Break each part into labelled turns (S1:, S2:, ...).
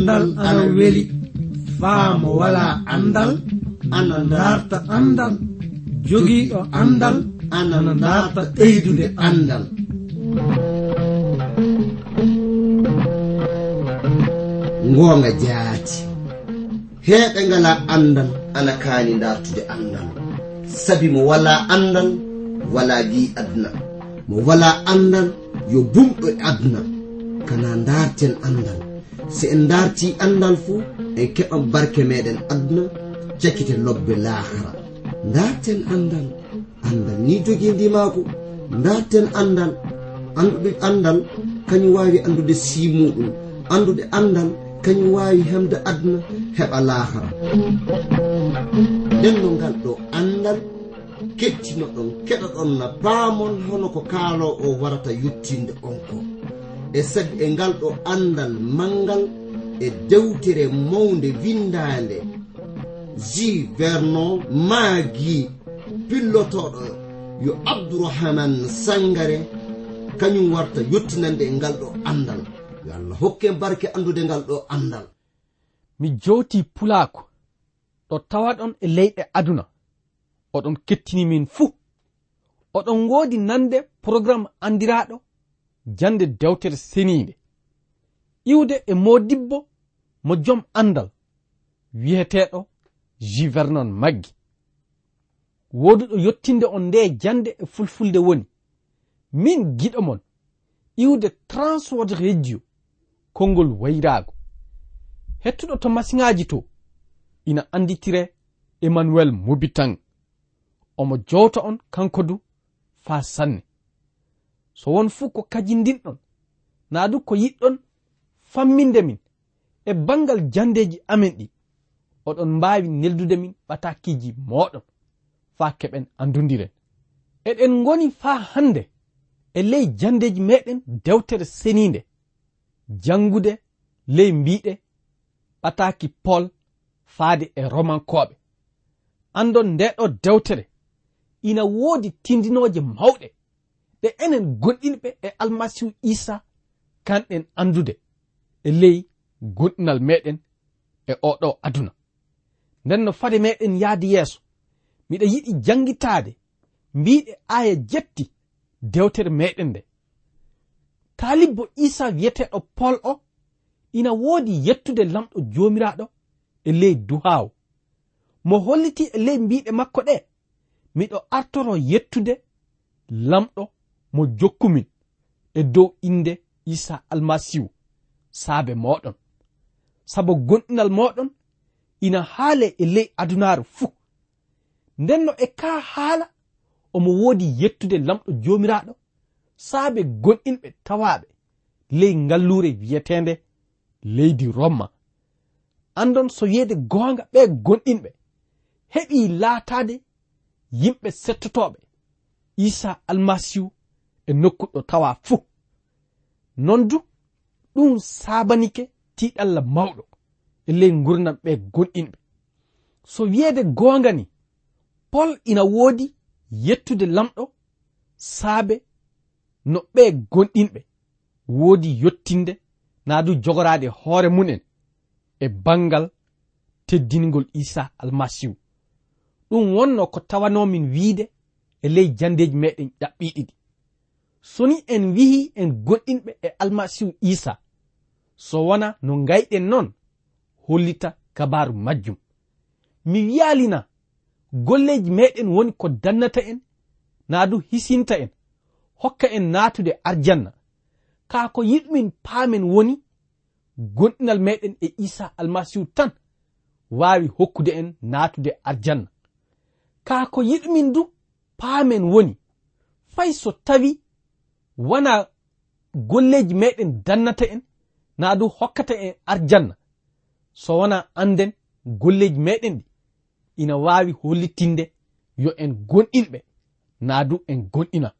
S1: andal ana weli. Faamo wala andal ana darta andal. Jogiiɗo andal ana darta ɓeydude andal.
S2: Ngoonga jaati. Heeɓe ngala andal ana kaani dartude andal. Sabi mo wala andal wala gi aduna mo wala andal yo bumɗo aduna kana darten andal. si en darti andal fuu en keɓan barke meɗen aduna jakkite lobbe lahara darten andal andal ni jogindi maako. Darten andal anduɗe andal kañum wawi andude simuɗum. Andude andal kañum wawi hemde aduna heɓa lahara nden no ngal ɗo andal kettino kettinoɗon keɗoɗon na baamon hono ko kaalo o warata yettinde on ko. e sed e ngal ɗo andal mangal e dewtere mawde windande ji vernon maagi pillotoɗo yo abdourahaman sangare kañum warta yettinande e ngal ɗo andal yo allah hokke barke andude ngal ɗo andal
S3: mi jowti pulaako ɗo tawa ɗon e leyɗe aduna. Oɗon kettini min fuu. Oɗon ngoodi nande programme andiraɗo jande dewtere seniinde. Iwde e modibbo mo jom andal wiyeteɗo juvernon maggi. Woduɗo ɗo yottinde on nde jande e fulfulde woni. Min giɗo mon iwde transwod radio konngol wayraago. Hettuɗo to masiŋaji to ina anditire emmanuel mobitan omo jowta on kanko du faa sanne. so won fuu ko kajindinɗon. Naa du ko yiɗɗon famminde min. E bangal jandeji amen ɗi oɗon mbaawi neldude min ɓatakiji mooɗon faa keɓen andundiren eɗen ngoni faa hannde e ley jandeji meɗen dewtere seninde jangude ley mbiɗe ɓataki pol faade e romankoɓe andon ndeɗo dewtere. Ina woodi tindinoje mawɗe. ɓe enen goɗɗinɓe e almasihu isa kanɗen andude e ley goɗɗinal meɗen e oɗo aduna. Nden no fade meɗen yahdi yeeso miɗa yiɗi jangitade mbiɗe aya jetti dewtere meɗen nde. Taalibbo isa wiyeteɗo pol o ina woodi yettude lamɗo joomiraaɗo e ley duhaawo mo holliti e ley mbiɗe makko ɗe miɗo artoro yettude lamɗo mo jokkumin e dow inde isa almasihu saabe moɗon saba gonɗinal moɗon ina haale e ley adunaaru fuu. Ndenno e ka haala omo woodi yettude lamɗo joomiraaɗo saabe gonɗinɓe tawaaɓe ley ngallure wiyeteende leydi romma andon so wiyeede goonga ɓe gonɗinɓe heɓi laataade yimɓe settotooɓe isa almasihu e nokkuɗo tawa fuu. Non du ɗum sabanike tiɗalla mawɗo e ley gurdam ɓe gonɗinɓe. So wiyeede goonga ni pol ina woodi yettude lamɗo saabe no ɓe gonɗinɓe. Woodi yottinde naa du jogoraade hoore munen e bangal teddingol isa almasihu ɗum wonno ko tawanomin wiide e ley jandeji meɗen ƴaɓɓiɗiɗi so ni en wihi en goɗɗinɓe e almasihu isa. So wona no gayɗen noon hollita kabaru majjum. Mi wiyalina golleji meɗen woni ko dannata en naa du hisinta en hokka en naatude arjanna. Kaa ko yiɗmin paamen woni gonɗinal meɗen e isa almasihu tan waawi hokkude en naatude arjanna. Kaa ko yiɗmin du paamen woni. Fay so tawi wona golleji meɗen dannata en na du hokkata en arjanna. So wona anden golleji meɗen ɗi ina wawi hollitinde yo en gonɗinɓe na du en gonɗina.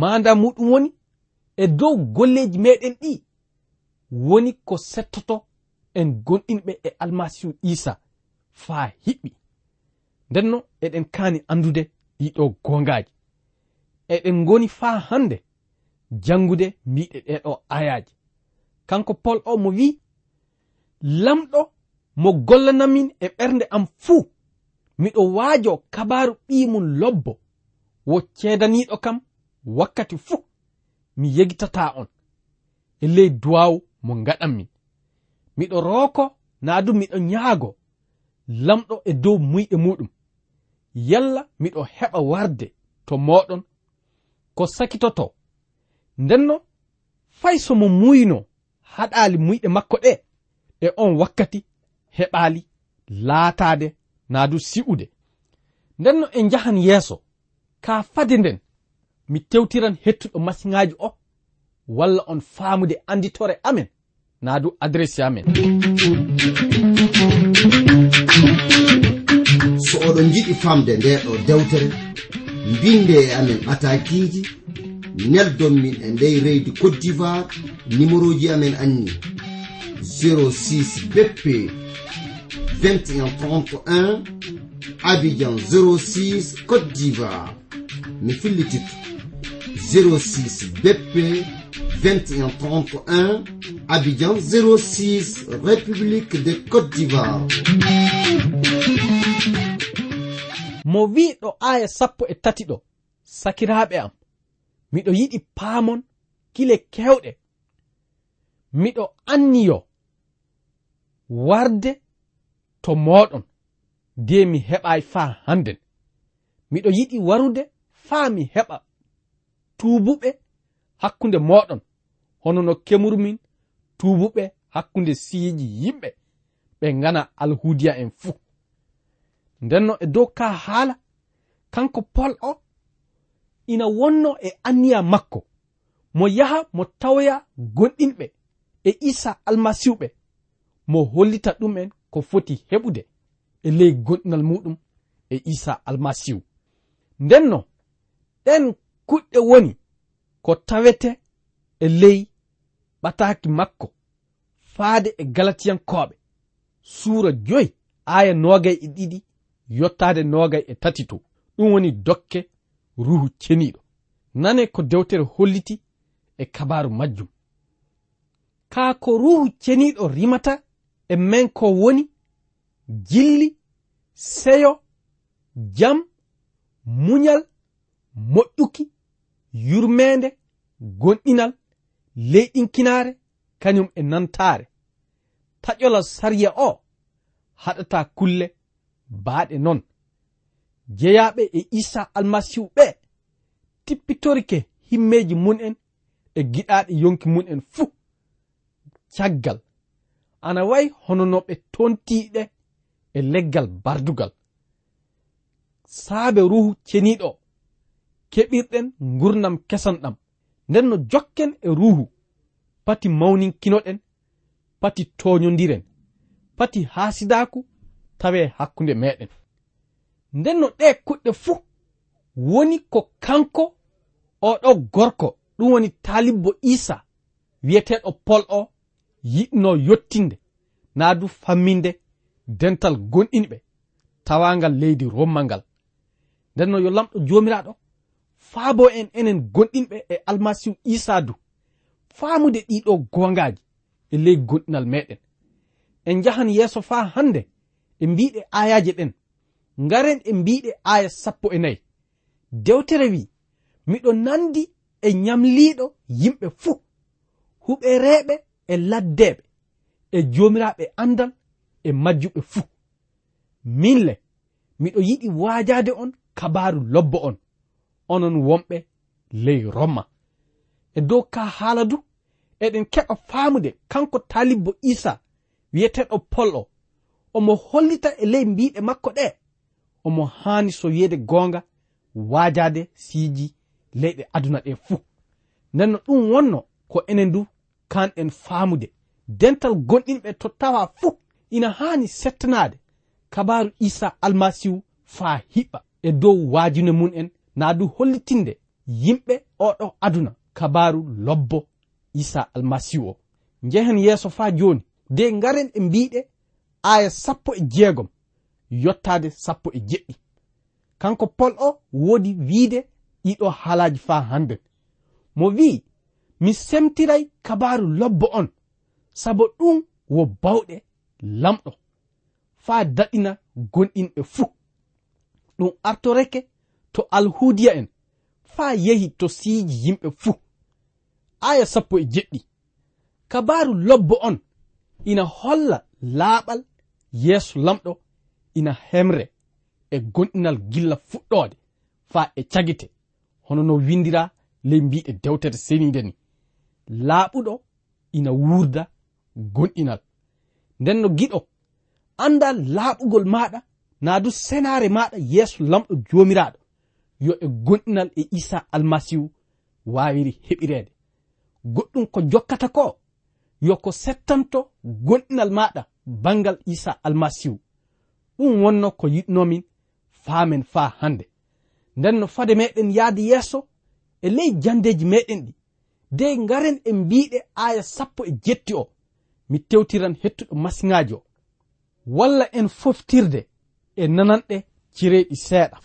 S3: Manda muɗum woni e dow golleji meɗen ɗi woni ko settoto en gonɗinɓe e almasihu isa faa hiɓɓi. Ndenno eɗen kaani andude ɗiɗo gongaji. Eɗen goni faa hande jangude mbiɗe ɗeɗo ayaji. Kanko pol o mo wi lamɗo mo gollanamin e ɓernde am fuu. Miɗo waajo kabaru ɓimum lobbo. Wo ceedaniɗo kam wakkati fuu mi yegitata on. E ley duwawu mo gaɗanmin miɗo rooko naa du miɗo ñaago lamɗo e dow muyɗe muɗum. Yalla miɗo heɓa warde to moɗon ko sakitoto ndenno? Fay somo muyno haɗaali muyɗe makko ɗe e on wakkati heɓaali laataade naa du si'ude. Ndenno en njahan yeeso kaa fade nden mi tewtiran hettuɗo masiŋaaji o walla on faamude annditore amen naa du adressi amen.
S2: So oɗon jiɗi famde nde ɗo dewtere mbinde e amen atakiji neldon min e ndey reydi côte d'ivoire numéro ji amen anni 06 bp 2131 abidjan 06 côte d'ivoire. Mi fillitito 06 bp 2131 abidjan 06 république de côte d'ivoire.
S3: Mo wiɗo aya sappo e tati miɗo yiɗi paamon kile kewɗe. Miɗo anniyo warde to moɗon de mi heɓai faa hannden. Miɗo yiɗi warude faa mi heɓa tuubuɓe hakkunde moɗon hono no kemurmin tuubuɓe hakkunde siiji yimɓe ɓe ngana alhudiya en fuu. Ndenno e dow ka haala kanko pol o ina wonno e anniya makko. Mo yaha mo tawoya gonɗinɓe e isa almasihuɓe. Mo hollita ɗumen ko foti heɓude e ley gonɗinal muɗum e isa almasihu. Ndenno ɗen kuɗɗe woni ko tawete e ley ɓataki makko faade e galatiyankoɓe suura joyi aya nogay e ɗiɗi yottade nogay e tati to. Ɗum woni dokke ruhu ceniɗo nane ko dewtere holliti e kabaru majjum. Kaa ko ruhu ceniɗo rimata e men ko woni jilli seyo jam muñal moƴƴuki yurmeende gonɗinal leyɗinkinare kañum e nantare taƴola sariya o haɗata kulle baaɗe non. jeyaɓe e isa almasihu ɓe tippitorike himmeji mun en e giɗaɗe yonki mun en fuu caggal. Ana wayi hono no ɓe tontiɗe e leggal bardugal. Saabe ruhu ceniɗo. Keɓirɗen gurnam kesanɗam. Nden no jokken e ruhu. Pati mawninkinoɗen pati toñodiren pati haasidaku tawe hakkunde meɗen. nden no ɗe kuɗɗe fuu woni ko kanko oɗo gorko. Ɗum woni talibbo isa wiyeteɗo pol o yiɗno yottinde naa du famminde dental gonɗinɓe tawangal leydi rommal ngal. Nden no yo lamɗo jomiraɗo faabo en enen gonɗinɓe e almasihu isa du faamude ɗiɗo gongaji e ley gonɗinal meɗen en jahan yeeso faa hande e mbiɗe ayaji ɗen. ngaren e mbiɗe aya sappo e nayi. Dewtere wi miɗo nandi e nyamliɗo yimɓe fuu. Huɓereɓe e laddeɓe e jomiraɓe andal e majjuɓe fuu. Minle miɗo yiɗi waajade on kabaru lobbo on. Onon wonɓe ley romma e dow ka haala du eɗen keɓa faamude kanko talibbo isa wiyeteɗo pol o. Omo hollita e ley mbiɗe makko ɗe omo hani so soyeede gonga wajade siiji leyɗe aduna ɗe fuu nden ɗum wonno ko enen du kanɗen faamude. Dental gonɗinɓe to tawa fuu ina hani settanade. Kabaru isa almasihu faa hiɓɓa e dow wajune mun en na du hollitinde yimɓe oɗo aduna. Kabaru lobbo isa almasihu o. Jehen yeeso faa joni de garen e mbiɗe aya sappo e jeegom. yottade sappo e jeɗɗi. Kanko pol o woodi wiide ɗiɗo haalaaji faa hannden mo wi'i mi semtiray kabaaru lobbo on sabo ɗum wo bawɗe lamɗo. Faa daɗina gonɗinɓe fuu. Ɗum artoreke to alhudiya en faa yehi to siiji yimɓe fuu. Aya sappo e jeɗɗi. Kabaaru lobbo on ina holla laaɓal yeeso lamɗo ina hemre e gonɗinal gilla fuɗɗode faa e cagite. Hono no windira ley mbiɗe dewtere senide ni. Laaɓuɗo ina wurda gonɗinal nden no giɗo anda laaɓugol maɗa naa du senare maɗa yeeso lamɗo jomiraɗo yo e gonɗinal e isa almasihu wawiri heɓirede. Goɗɗum ko jokkata ko yo ko settanto gonɗinal maɗa bangal isa almasihu. ɗum wonno ko yiɗnomin faamen faa hannde. Nden no fade meɗen yahde yeeso e ley jandeji meɗen ɗi. De ngaren e mbiɗe aya sappo e jetti o. Mi tewtiran hettuɗo masiŋaji o. Walla en foftirde e nananɗe cireeɗi seeɗa.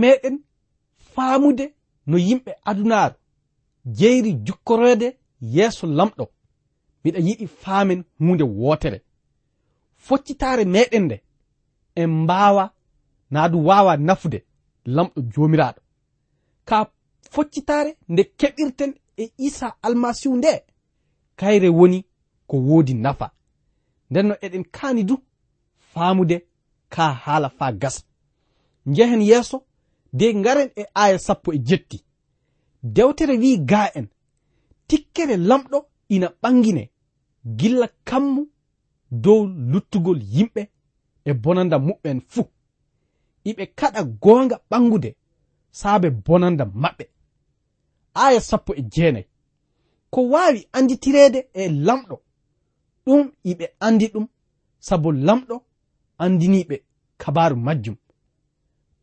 S3: meɗen faamude no yimɓe adunaaru. Jeyri jukkoroyde yeeso lamɗo. Miɗa yiɗi faamen hunde wootere. Foccitaare meɗen nde en mbaawa naa du waawa nafude lamɗo joomiraaɗo. Ka foccitaare nde keɓirten e isa almasihu nde kayre woni ko woodi nafa. Ndenno eɗen kaani du faamude ka haala faa gasa. Njehen yeeso de ngaren e aya sappo e jetti. Dewtere wi ga en tikkere lamɗo ina ɓangine. Gilla kammu dow luttugol yimɓe e bonanda muɓɓen fuu iɓe kaɗa goonga ɓangude saabe bonanda maɓɓe. Aya sappo e jeenayi. Ko waawi anditireede e lamɗo ɗum iɓe andi ɗum sabu lamɗo andiniɓe kabaru majjum.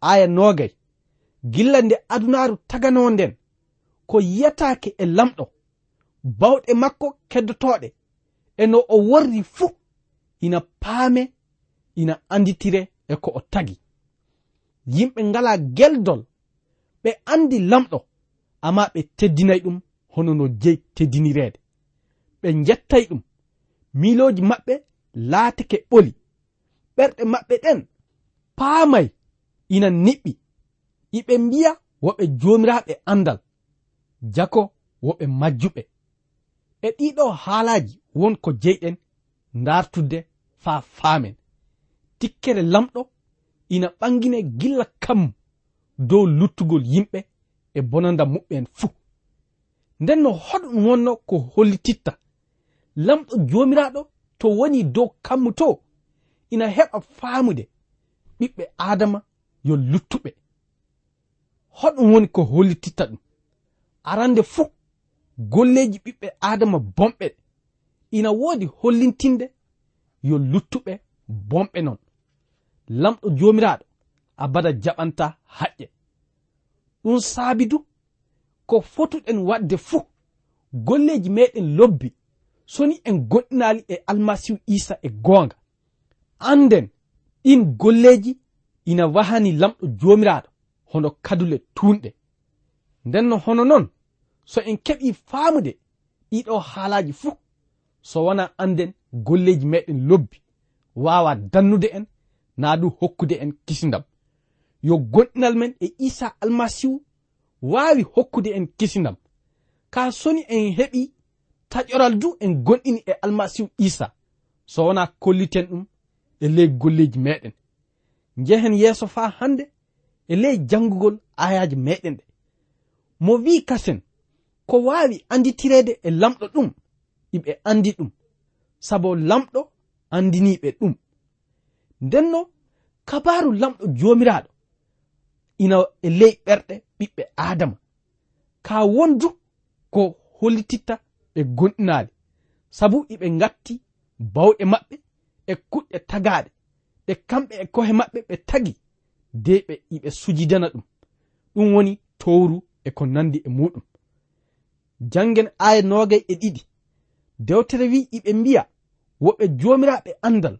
S3: Aya noogay. gilla nde adunaaru taganoo nden ko yataake e lamɗo bawɗe makko keddotooɗe e no o worri fuu ina paame ina anditire e ko o tagi. Yimɓe ngala geldol ɓe andi lamɗo amma ɓe teddinay ɗum hono no jeyi teddinireede. Ɓe jettay ɗum miilooji maɓɓe laatake ɓoli ɓerɗe maɓɓe ɗen paamay ina niɓɓi. iɓe mbiya woɓe jomiraɓe andal jako woɓe majjuɓe. E ɗiɗo haalaji won ko jeyɗen dartude faa faamen. Tikkere lamɗo ina ɓangine gilla kam dow luttugol yimɓe e bonanda muɓɓe fuu. Nden no hoɗum wonno ko hollititta. Lamɗo jomiraɗo to woni dow kammu to ina heɓa faamude. Ɓiɓɓe adama yo luttuɓe. hoɗum woni ko hollititta ɗum. Arande fuu golleji ɓiɓɓe adama bomɓe. Ina woodi hollintinde yo luttuɓe bomɓe noon lamɗo jomiraɗo abada jaɓanta haƴƴe. Ɗum saabi du ko fotuɗen waɗde fuu golleji meɗen lobbi. Soni en goɗɗinali e almasihu isa e goonga. Anden ɗin golleji ina wahani lamɗo jomiraɗo hono kadule tunɗe. Ndenno hono non so en keɓi faamude ɗiɗo haalaji fuu. So wona anden golleji meɗen lobbi wawa dannude en naa du hokkude en kisindam. Yo gonɗinal men e isa almasihu wawi hokkude en kisindam. Ka soni en heɓi taƴoral du en gonɗini e almasihu isa so wona kolliten ɗum e ley golleji meɗen jehen yeeso fa hande e ley jangugol ayaji meɗen ɗe. Mo wi kasen ko wawi anditirede e lamɗo ɗum iɓe andi ɗum. Sabo lamɗo andiniɓe ɗum. Ndenno kabaru lamɗo jomiraɗo ina e ley ɓerɗe ɓiɓɓe adama ka wondu ko hollititta ɓe gonɗinali sabu iɓe gatti bawɗe maɓɓe e kuɗɗe tagaɗe ɗe kamɓe e kohe maɓɓe ɓe tagi. de ɓe iɓe sujidana ɗum. Ɗum woni towru e ko nandi e muɗum. Jangen aya nogay e ɗiɗi. Dewtere wi iɓe mbiya woɓe jomiraɓe andal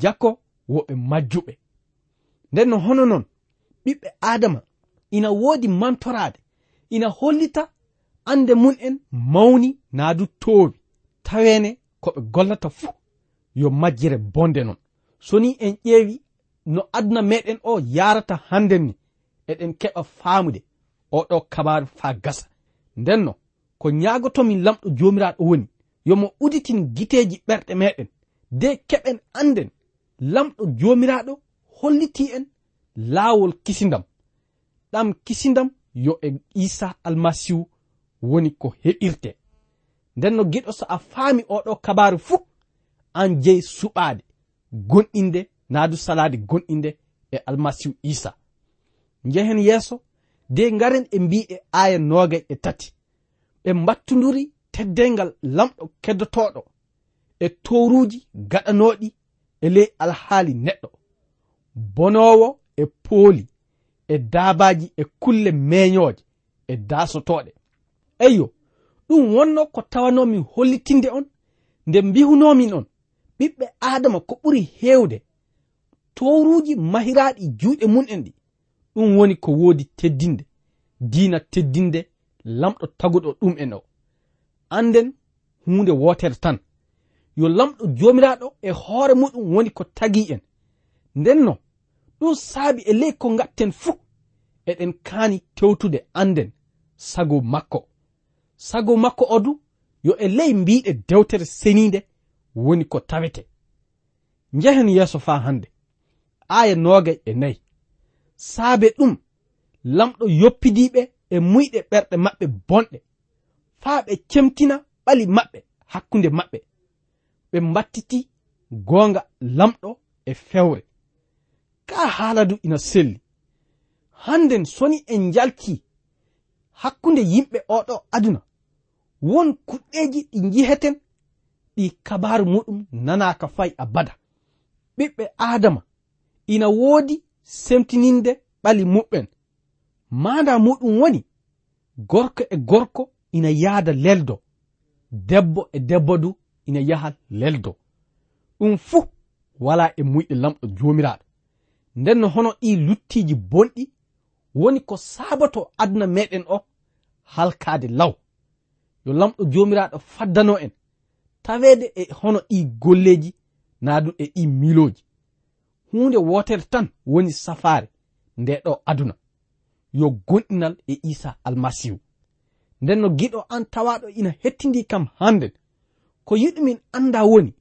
S3: jakko woɓe majjuɓe. Nden no hono noon ɓiɓɓe adama ina woodi mantorade ina hollita ande mun en mawni naadu toowi. Taweene ko ɓe gollata fuu yo majjere bonde non. So ni en ƴeewi no aduna meɗen o yarata hannden ni eɗen keɓa faamude. Oɗo kabaru faa gasa. Ndenno ko ñaagotomin lamɗo jomiraɗo woni yomo uditin giteji ɓerɗe meɗen de keɓen anden lamɗo jomiraɗo holliti en laawol kisindam. Ɗam kisindam yo e isa almasihu woni ko heɓirte nden no giɗo so a faami oɗo kabaru fuu an jeyi suɓaade gonɗinde naadu du salade gonɗinde e almasihu isa njehen yeeso de ngaren e mbi e aya noogay e tati. Ɓe mbattudiri teddengal lamɗo keddotoɗo e towruji gaɗanoɗi e ley alhaali neɗɗo. Bonowo e pooli e daabaji e kulle meeñooje e daasotoɗe eyyo ɗum wonno ko tawanomin hollitinde on nde mbihunomin on. Ɓiɓɓe adama ko ɓuri heewde toruji mahiraɗi juuɗe mun en ɗi. Ɗum woni ko woodi teddinde. Diina teddinde lamɗo taguɗo ɗum en o anden hunde wotere tan. Yo lamɗo jomiraɗo e hoore muɗum woni ko tagi en. Ndenno ɗum saabi e ley ko gatten fuu. Eɗen kaani tewtude anden sago makko. Sago makko o du yo e ley mbiɗe dewtere seninde woni ko tawete. Njehen yeeso faa hannde. aya nogay e nayi. Saabe ɗum lamɗo yoppidiɓe e muyɗe ɓerɗe maɓɓe bonɗe. Faa ɓe cemtina ɓali maɓɓe hakkunde maɓɓe. Ɓe mbattiti goonga lamɗo e fewre. Ka haala du ina selli. Hannden soni en jalki hakkunde yimɓe oɗo aduna. Won kuɗɗeeji ɗi njiheten ɗi kabaru muɗum nanaka fay abada. Ɓiɓɓe adama ina woodi semtininde ɓali muɓɓen. Manda muɗum woni gorko e gorko ina yaada leldo debbo e debbo du ina yaha leldo. Ɗum fuu wala e muyɗe lamɗo jomiraɗo nden no hono ɗi luttiji bonɗi woni ko sabato aduna meɗen o halkade law. Yo lamɗo jomiraɗo faddano en tawede e hono ɗi golleji na ɗum e ɗi miloji hunde wotere tan woni safare nde ɗo aduna. Yo gonɗinal e isa almasihu. Nden no giɗo an tawaɗo ina hettindi kam hannden ko yiɗumin anda woni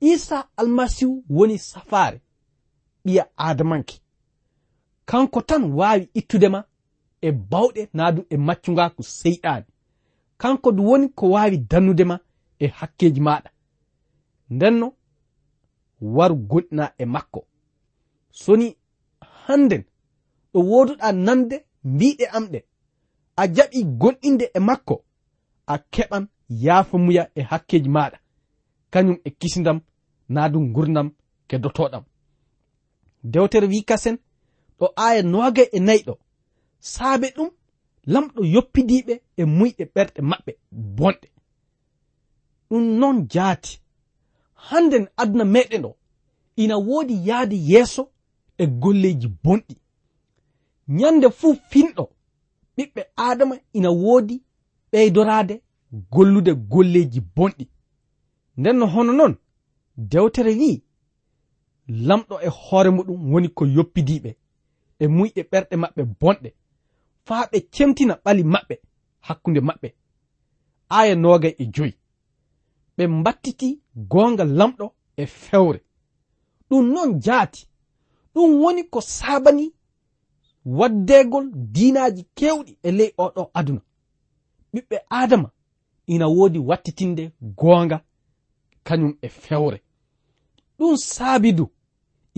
S3: isa almasihu woni safare ɓiya adamanke kanko tan wawi ittudema e bawɗe naadu e maccugaku seyɗani kanko du woni ko wawi dannudema e hakkeji maɗa ndenno waru gonɗina e makko. soni hannden ɗo woduɗa nande mbiɗe am ɗe. A jaɓi gonɗinde e makko a keɓan yaafa muya e hakkeji maɗa. Kañum e kisindam naa du gurdam keddotoɗam. Dewtere wi kasen ɗo aya nowaga e nayɗo. Saabe ɗum lamɗo yoppidiɓe e muyɗe ɓerɗe maɓɓe bonɗe. Ɗum noon jaati. Hannden aduna meɗen o ina woodi yahde yeeso e golleji bonɗi. Nyande fuu finɗo. Ɓiɓɓe adama ina woodi ɓeydorade gollude golleji bonɗi. Nden no hono noon dewtere wi lamɗo e hoore muɗum woni ko yoppidiɓe e muyɗe ɓerɗe maɓɓe bonɗe. Faa ɓe cemtina ɓali maɓɓe hakkunde maɓɓe. Aya noogay e joyi. Ɓe mbattiti gonga lamɗo e fewre. Ɗum non jaati. ɗum woni ko sabani waddegol dinaji kewɗi e ley oɗo aduna. Ɓiɓɓe adama ina woodi wattitinde goonga kañum e fewre. Ɗum saabi du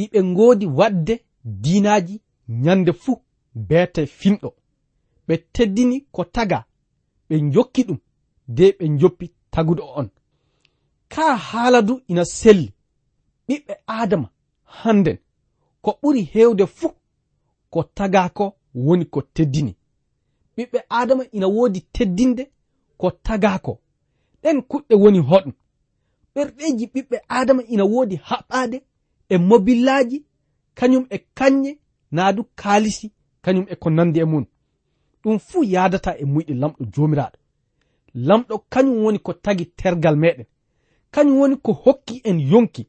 S3: iɓe ngoodi wadde diinaaji ñande fuu beete finɗo. Ɓe teddini ko taga ɓe jokki ɗum de ɓe joppi tagudo on. Ka haala du ina selli. Ɓiɓɓe adama hannden ko ɓuri hewde fuu ko tagako woni ko teddini. Ɓiɓɓe adama ina woodi teddinde ko tagako ɗen kuɗɗe woni hoɗum ɓerɗeji ɓiɓɓe adama ina woodi haɓɓade e mobillaji kañum e kanye naadu kaalisi kañum e ko nandi e mum ɗum fuu yadata e muyɗe lamɗo jomiraɗo lamɗo kañum woni ko tagi tergal meɗen kañum woni ko hokki en yonki.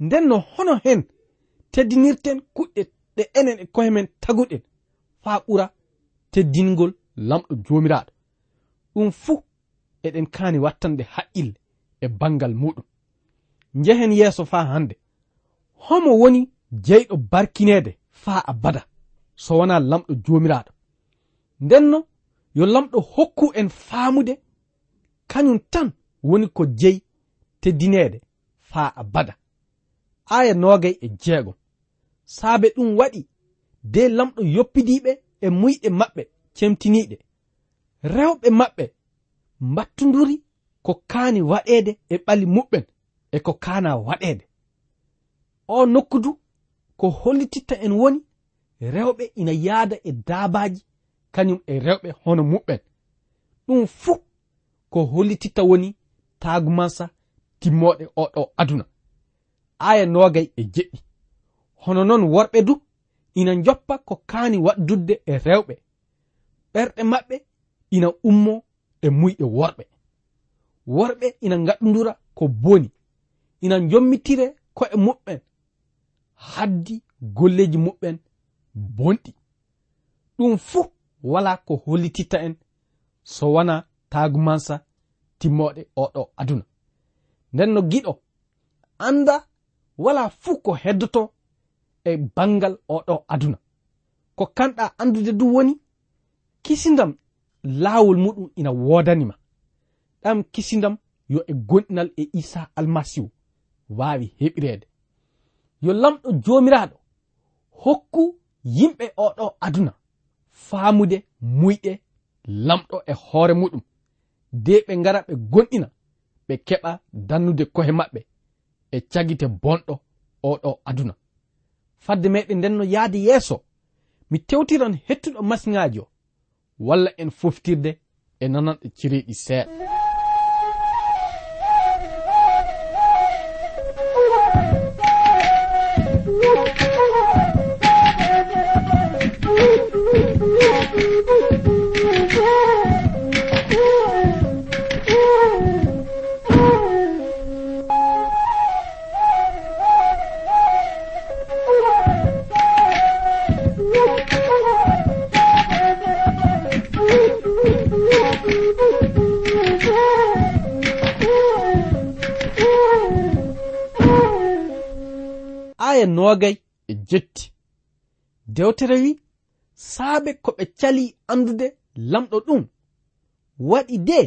S3: Nden no hono hen teddinirten kuɗɗe ɗe enen e koye men taguɗen. Faa ɓura teddingol lamɗo joomiraaɗo ɗum fuu eɗen kaani wattanɓe haqqille e bangal muɗum. Njehen yeeso faa hannde. Homo woni jeyɗo barkineede faa abada. So wonaa lamɗo joomiraaɗo ndenno yo lamɗo hokku en faamude kañum tan woni ko jeyi teddineede faa abada. Aya noogay e jeegom. saabe ɗum waɗi de lamɗo yoppidiɓe e muyɗe maɓɓe cemtiniɗe rewɓe maɓɓe mbattondiri ko kaani waɗede e ɓali muɓɓen e ko kaana waɗede o nokkudu ko hollititta en woni rewɓe ina yaada e daabaji kañum e rewɓe hono muɓɓen. Ɗum fuu ko hollititta woni taagumansa timmoɗe oɗo aduna. Aya nogay e jeɗɗi. hono noon worɓe du ina joppa ko kaani waddudde e rewɓe. Ɓerɗe maɓɓe ina ummo e muyɗe worɓe. Worɓe ina gaɗodira ko boni ina jommitire ko'e muɓɓen. Haddi golleji muɓɓen bonɗi ɗum fuu wala ko hollititta en so wona tagumansa timmoɗe oɗo aduna. Nden no giɗo anda wala fuu ko heddoto e bangal oɗo aduna. Ko kanɗa andude du woni kisindam laawol muɗum ina woodanima. Ɗam kisindam yo e gonɗinal e isa almasihu waawi heɓireede. Yo lamɗo joomiraaɗo hokku yimɓe oɗo aduna faamude muyɗe lamɗo e hoore muɗum. De ɓe ngara ɓe gonɗina ɓe keɓa dannude kohe maɓɓe e cagite bonɗo oɗo aduna. fadde meɗen nden no yahde yeeso. Mi tewtiran hettuɗo masiŋaji o. Walla en foftirde e nananɗo cireeɗi seeɗa. aya nogay e, e jetti dewtere wi saabe ko ɓe cali andude lamɗo ɗum waɗi de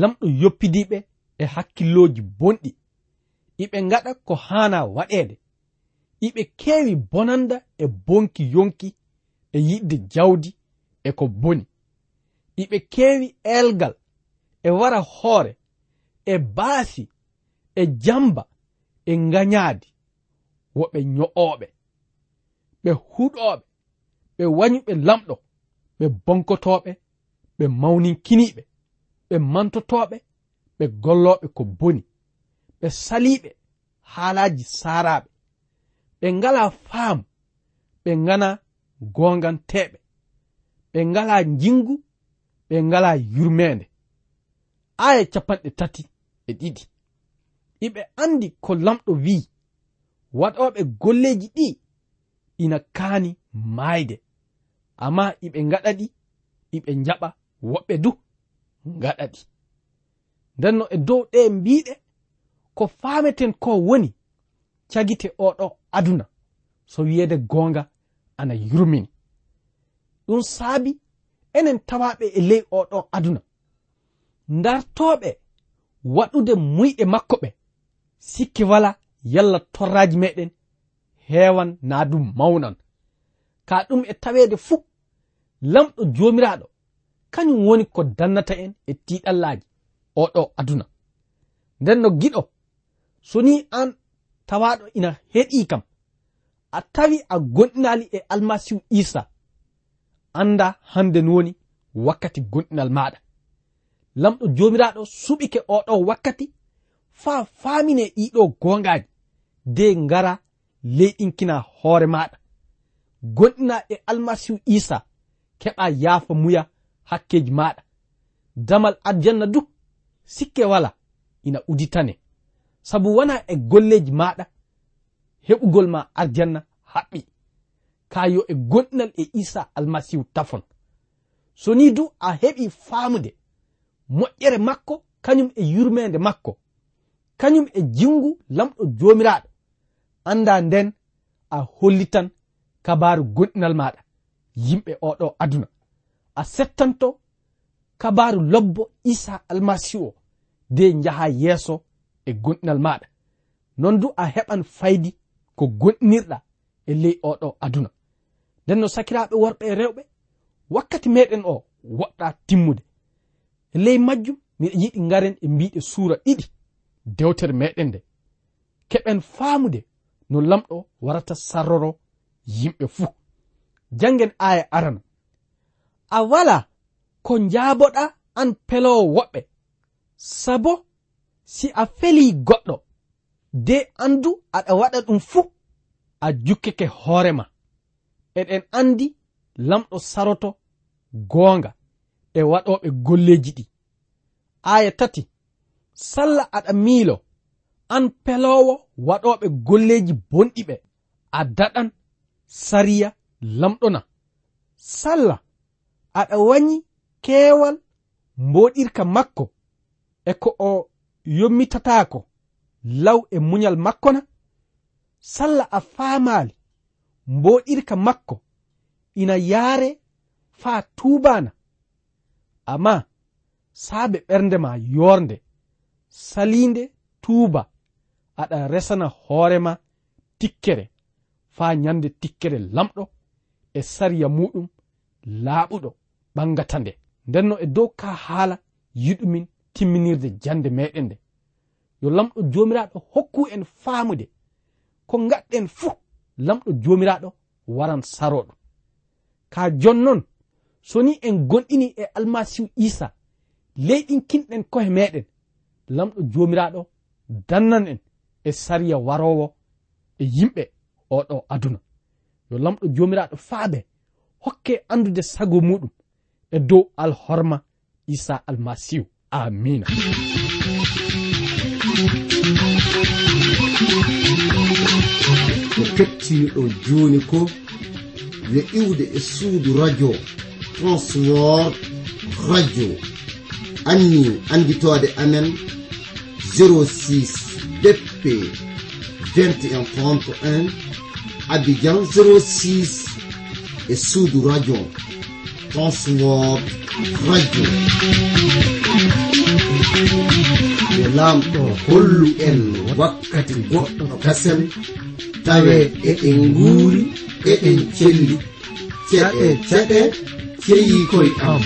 S3: lamɗo yoppidiɓe e hakkilloji bonɗi. Iɓe ngaɗa ko haana waɗede iɓe keewi bonanda e bonki yonki e yiɗde jawdi e ko boni. Iɓe keewi elgal e wara hoore e baasi e jamba e ngañaadi. woɓe nyo'ooɓe ɓe huɗooɓe ɓe wañuɓe lamɗo ɓe bonkotooɓe ɓe mawninkiniiɓe ɓe mantotooɓe ɓe gollooɓe ko boni ɓe saliiɓe haalaaji saaraaɓe ɓe ngalaa faamu ɓe ngana goonganteeɓe ɓe ngalaa njingu ɓe ngalaa yurmeende. Aya capanɗe tati e ɗiɗi. Iɓe anndi ko lamɗo wi'i. waɗoɓe golleji ɗi ina kaani maayde. Amma iɓe ngaɗa ɗi iɓe jaɓa woɓɓe du ngaɗa ɗi. Ndenno e dow ɗe mbiɗe ko faameten ko woni cagite oɗo aduna so wiyeede goonga ana yurmini ɗum saabi enen tawaɓe e ley oɗo aduna. Ndartoɓe waɗude muyɗe makko ɓe sikki wala yalla torraji meɗen hewan na ɗum mawnan. Ka ɗum e tawede fuu lamɗo jomiraɗo kañum woni ko dannata en e tiɗallaji oɗo aduna. Nden no giɗo so ni an tawaɗo ina heɗi kam a tawi a gonɗinali e almasihu isa anda hande no woni wakkati gonɗinal maɗa lamɗo jomiraɗo suɓike oɗo wakkati faa famine ɗiɗo gongaji de ngara leyɗinkina hoore maɗa. Gonɗina e almasihu isa keɓa yaafa muya hakkeji maɗa. Damal arjanna du sikke wala ina uditane. Sabu wona e golleji maɗa heɓugol ma arjanna haɓɓi. Kayo e gonɗinal e isa almasihu tafon. So ni du a heɓi famude moƴƴere makko kañum e yurmede makko. Kañum e jingu lamɗo jomiraɗo anda nden a hollitan kabaru gonɗinal maɗa. Yimɓe oɗo aduna. A settanto kabaru lobbo isa almasihu o de jaha yeeso e gonɗinal maɗa. Non du a heɓan faydi ko gonɗinirɗa e ley oɗo aduna. Nden no sakiraɓe worɓe e rewɓe wakkati meɗen o woɗɗa timmude. E ley majjum miɗa yiɗi garen e mbiɗe suura ɗiɗi dewtere meɗen nde. Keɓen faamude no lamɗo warata sarroro yimɓe fuu. Jangen aya arana. A wala ko njaaboɗa an pelowo woɓɓe. Sabo si a feli goɗɗo de andu aɗa waɗa ɗum fuu a jukkeke hoorema eɗen andi lamɗo saroto goonga e waɗoɓe golleji ɗi. Aya tati salla aɗa miilo an pelowo waɗoɓe golleji bonɗi ɓe a daɗan sariya lamɗona sallah aɗa wañi keewal mboɗirka makko e ko o yommitatako law e muñal makko na. Sallah a faamaali mboɗirka makko ina yaare faa tuubana amma saabe ɓernde ma yorde salinde tuuba. aɗa resana hoorema tikkere faa ñande tikkere lamɗo e sariya muɗum laaɓuɗo ɓangata nde. Ndenno e dow ka haala yiɗumin timminirde jande meɗen nde. Yo lamɗo jomiraɗo hokku en faamude ko gaɗɗen fuu lamɗo jomiraɗo waran saro ka jonnon so ni en gonɗini e almasihu isa leyɗin kinɗen kohe meɗen lamɗo jomiraɗo dannan en. e sariya warowo e yimɓe oɗo aduna. Yo lamɗo jomiraɗo faaɓe hokke andude sago muɗum e dow alhorma isa almasihu. Amina.
S2: Ko kettiniɗo joni ko yo iwde e suudu radio transword radio. Anni anditode amen 06 dp 2131 abidjan 06 et suudu radio. Transword radio. Nde lamɗo hollu en wakkati goɗɗo kasen tawe eɗen nguuri eɗen celli ceɗe ceɗe ceyi koye am.